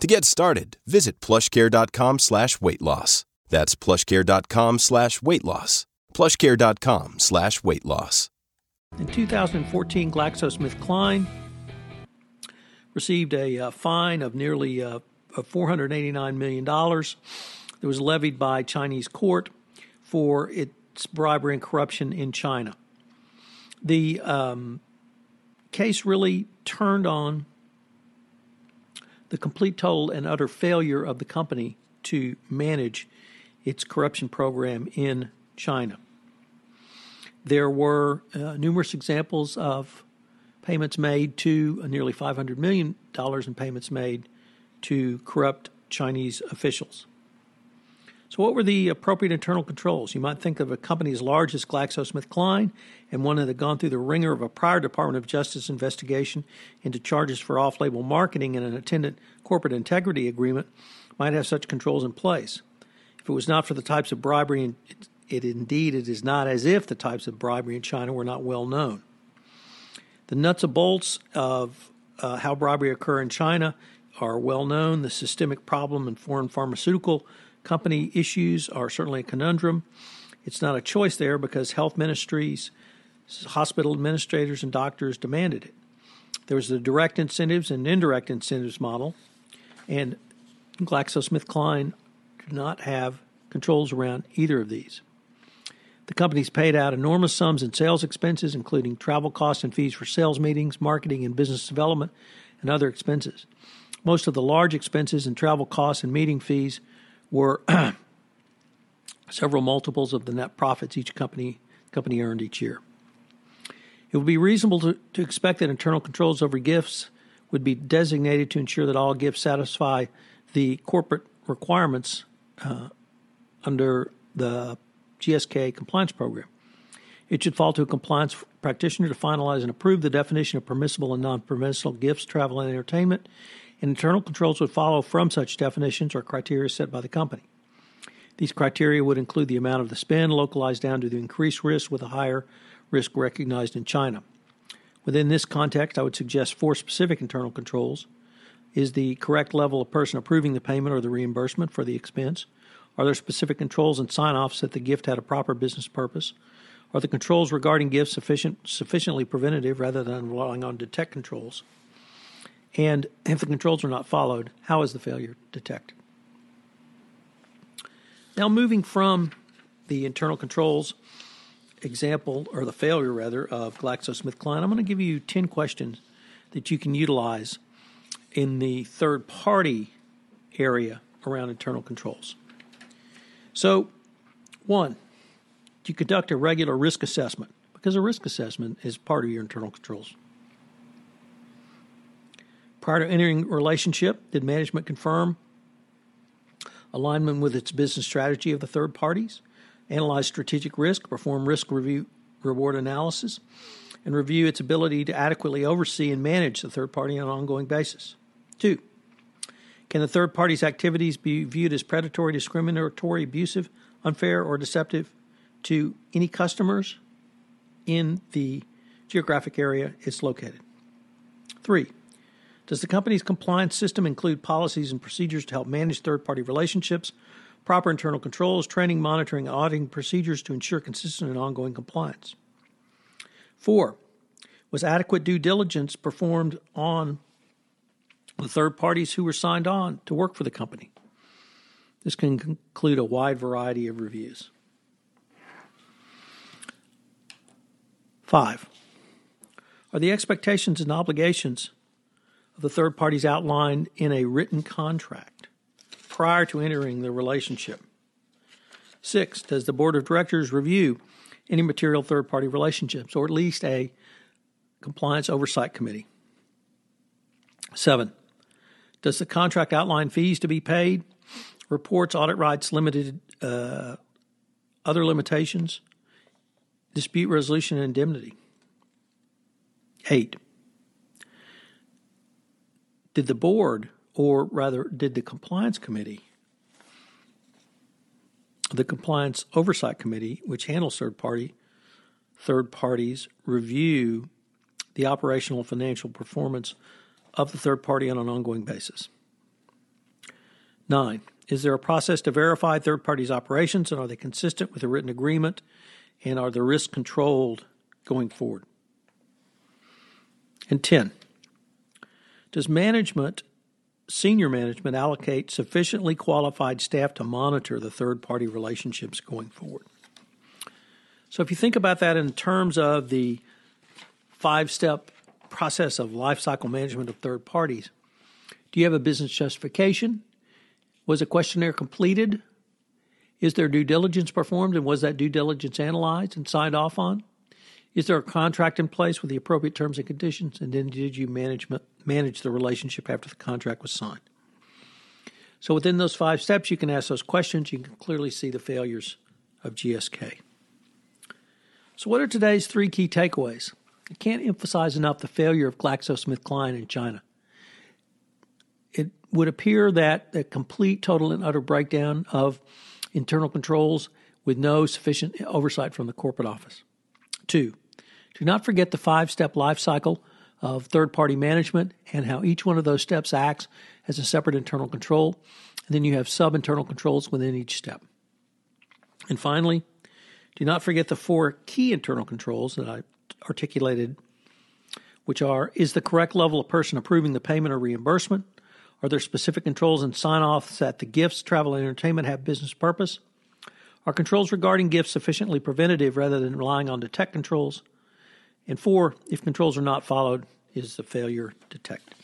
To get started, visit plushcare.com slash weight loss. That's plushcare.com slash weight loss. plushcare.com slash weight loss. In 2014, GlaxoSmithKline received a uh, fine of nearly uh, $489 million that was levied by Chinese court for its bribery and corruption in China. The um, case really turned on the complete total and utter failure of the company to manage its corruption program in China. There were uh, numerous examples of payments made to uh, nearly $500 million in payments made to corrupt Chinese officials. So, what were the appropriate internal controls? You might think of a company as large as GlaxoSmithKline and one that had gone through the wringer of a prior Department of Justice investigation into charges for off label marketing and an attendant corporate integrity agreement might have such controls in place. If it was not for the types of bribery, it, it indeed it is not as if the types of bribery in China were not well known. The nuts and bolts of uh, how bribery occur in China are well known. The systemic problem in foreign pharmaceutical company issues are certainly a conundrum. It's not a choice there because health ministries, hospital administrators, and doctors demanded it. There was the direct incentives and indirect incentives model, and GlaxoSmithKline did not have controls around either of these. The companies paid out enormous sums in sales expenses, including travel costs and fees for sales meetings, marketing and business development, and other expenses. Most of the large expenses and travel costs and meeting fees were several multiples of the net profits each company company earned each year. It would be reasonable to, to expect that internal controls over gifts would be designated to ensure that all gifts satisfy the corporate requirements uh, under the GSK compliance program. It should fall to a compliance practitioner to finalize and approve the definition of permissible and non permissible gifts, travel, and entertainment, and internal controls would follow from such definitions or criteria set by the company. These criteria would include the amount of the spend localized down to the increased risk with a higher risk recognized in China. Within this context, I would suggest four specific internal controls. Is the correct level of person approving the payment or the reimbursement for the expense? Are there specific controls and sign offs that the gift had a proper business purpose? Are the controls regarding gifts sufficient, sufficiently preventative rather than relying on detect controls? And if the controls are not followed, how is the failure detected? Now, moving from the internal controls example, or the failure rather, of GlaxoSmithKline, I'm going to give you 10 questions that you can utilize in the third party area around internal controls. So, one, do you conduct a regular risk assessment because a risk assessment is part of your internal controls. Prior to entering relationship, did management confirm alignment with its business strategy of the third parties, analyze strategic risk, perform risk review reward analysis, and review its ability to adequately oversee and manage the third party on an ongoing basis? Two, can the third party's activities be viewed as predatory, discriminatory, abusive, unfair, or deceptive to any customers in the geographic area it's located? Three, does the company's compliance system include policies and procedures to help manage third party relationships, proper internal controls, training, monitoring, and auditing procedures to ensure consistent and ongoing compliance? Four, was adequate due diligence performed on the third parties who were signed on to work for the company? This can include a wide variety of reviews. Five, are the expectations and obligations the third parties outlined in a written contract prior to entering the relationship? Six, does the board of directors review any material third party relationships or at least a compliance oversight committee? Seven, does the contract outline fees to be paid, reports, audit rights, limited uh, other limitations, dispute resolution, and indemnity? Eight, did the board, or rather, did the compliance committee, the compliance oversight committee, which handles third party, third parties, review the operational financial performance of the third party on an ongoing basis. Nine, is there a process to verify third parties' operations and are they consistent with the written agreement and are the risks controlled going forward? And 10, does management, senior management, allocate sufficiently qualified staff to monitor the third party relationships going forward? So if you think about that in terms of the five step process of life cycle management of third parties. Do you have a business justification? Was a questionnaire completed? Is there due diligence performed and was that due diligence analyzed and signed off on? Is there a contract in place with the appropriate terms and conditions? And then did you management, manage the relationship after the contract was signed? So within those five steps, you can ask those questions. You can clearly see the failures of GSK. So, what are today's three key takeaways? I can't emphasize enough the failure of GlaxoSmithKline in China. It would appear that a complete, total, and utter breakdown of internal controls with no sufficient oversight from the corporate office. Two, do not forget the five step life cycle of third party management and how each one of those steps acts as a separate internal control. And then you have sub internal controls within each step. And finally, do not forget the four key internal controls that I articulated, which are is the correct level of person approving the payment or reimbursement? Are there specific controls and sign offs that the gifts, travel, and entertainment have business purpose? Are controls regarding gifts sufficiently preventative rather than relying on detect controls? And four, if controls are not followed, is the failure detected?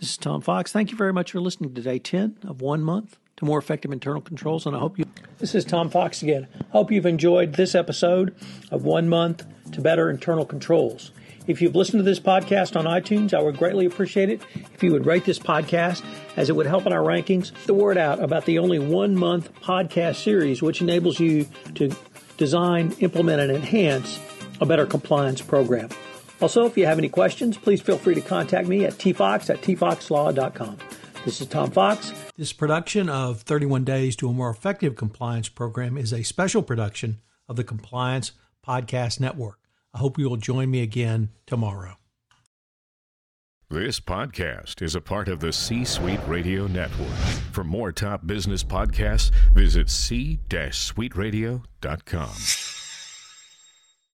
This is Tom Fox. Thank you very much for listening to day 10 of one month to more effective internal controls. And I hope you. This is Tom Fox again. Hope you've enjoyed this episode of One Month to Better Internal Controls. If you've listened to this podcast on iTunes, I would greatly appreciate it if you would rate this podcast, as it would help in our rankings. The word out about the only one month podcast series, which enables you to design, implement, and enhance a better compliance program. Also, if you have any questions, please feel free to contact me at tfox at tfoxlaw.com. This is Tom Fox. This production of 31 Days to a More Effective Compliance Program is a special production of the Compliance Podcast Network. I hope you will join me again tomorrow. This podcast is a part of the C Suite Radio Network. For more top business podcasts, visit c-suiteradio.com.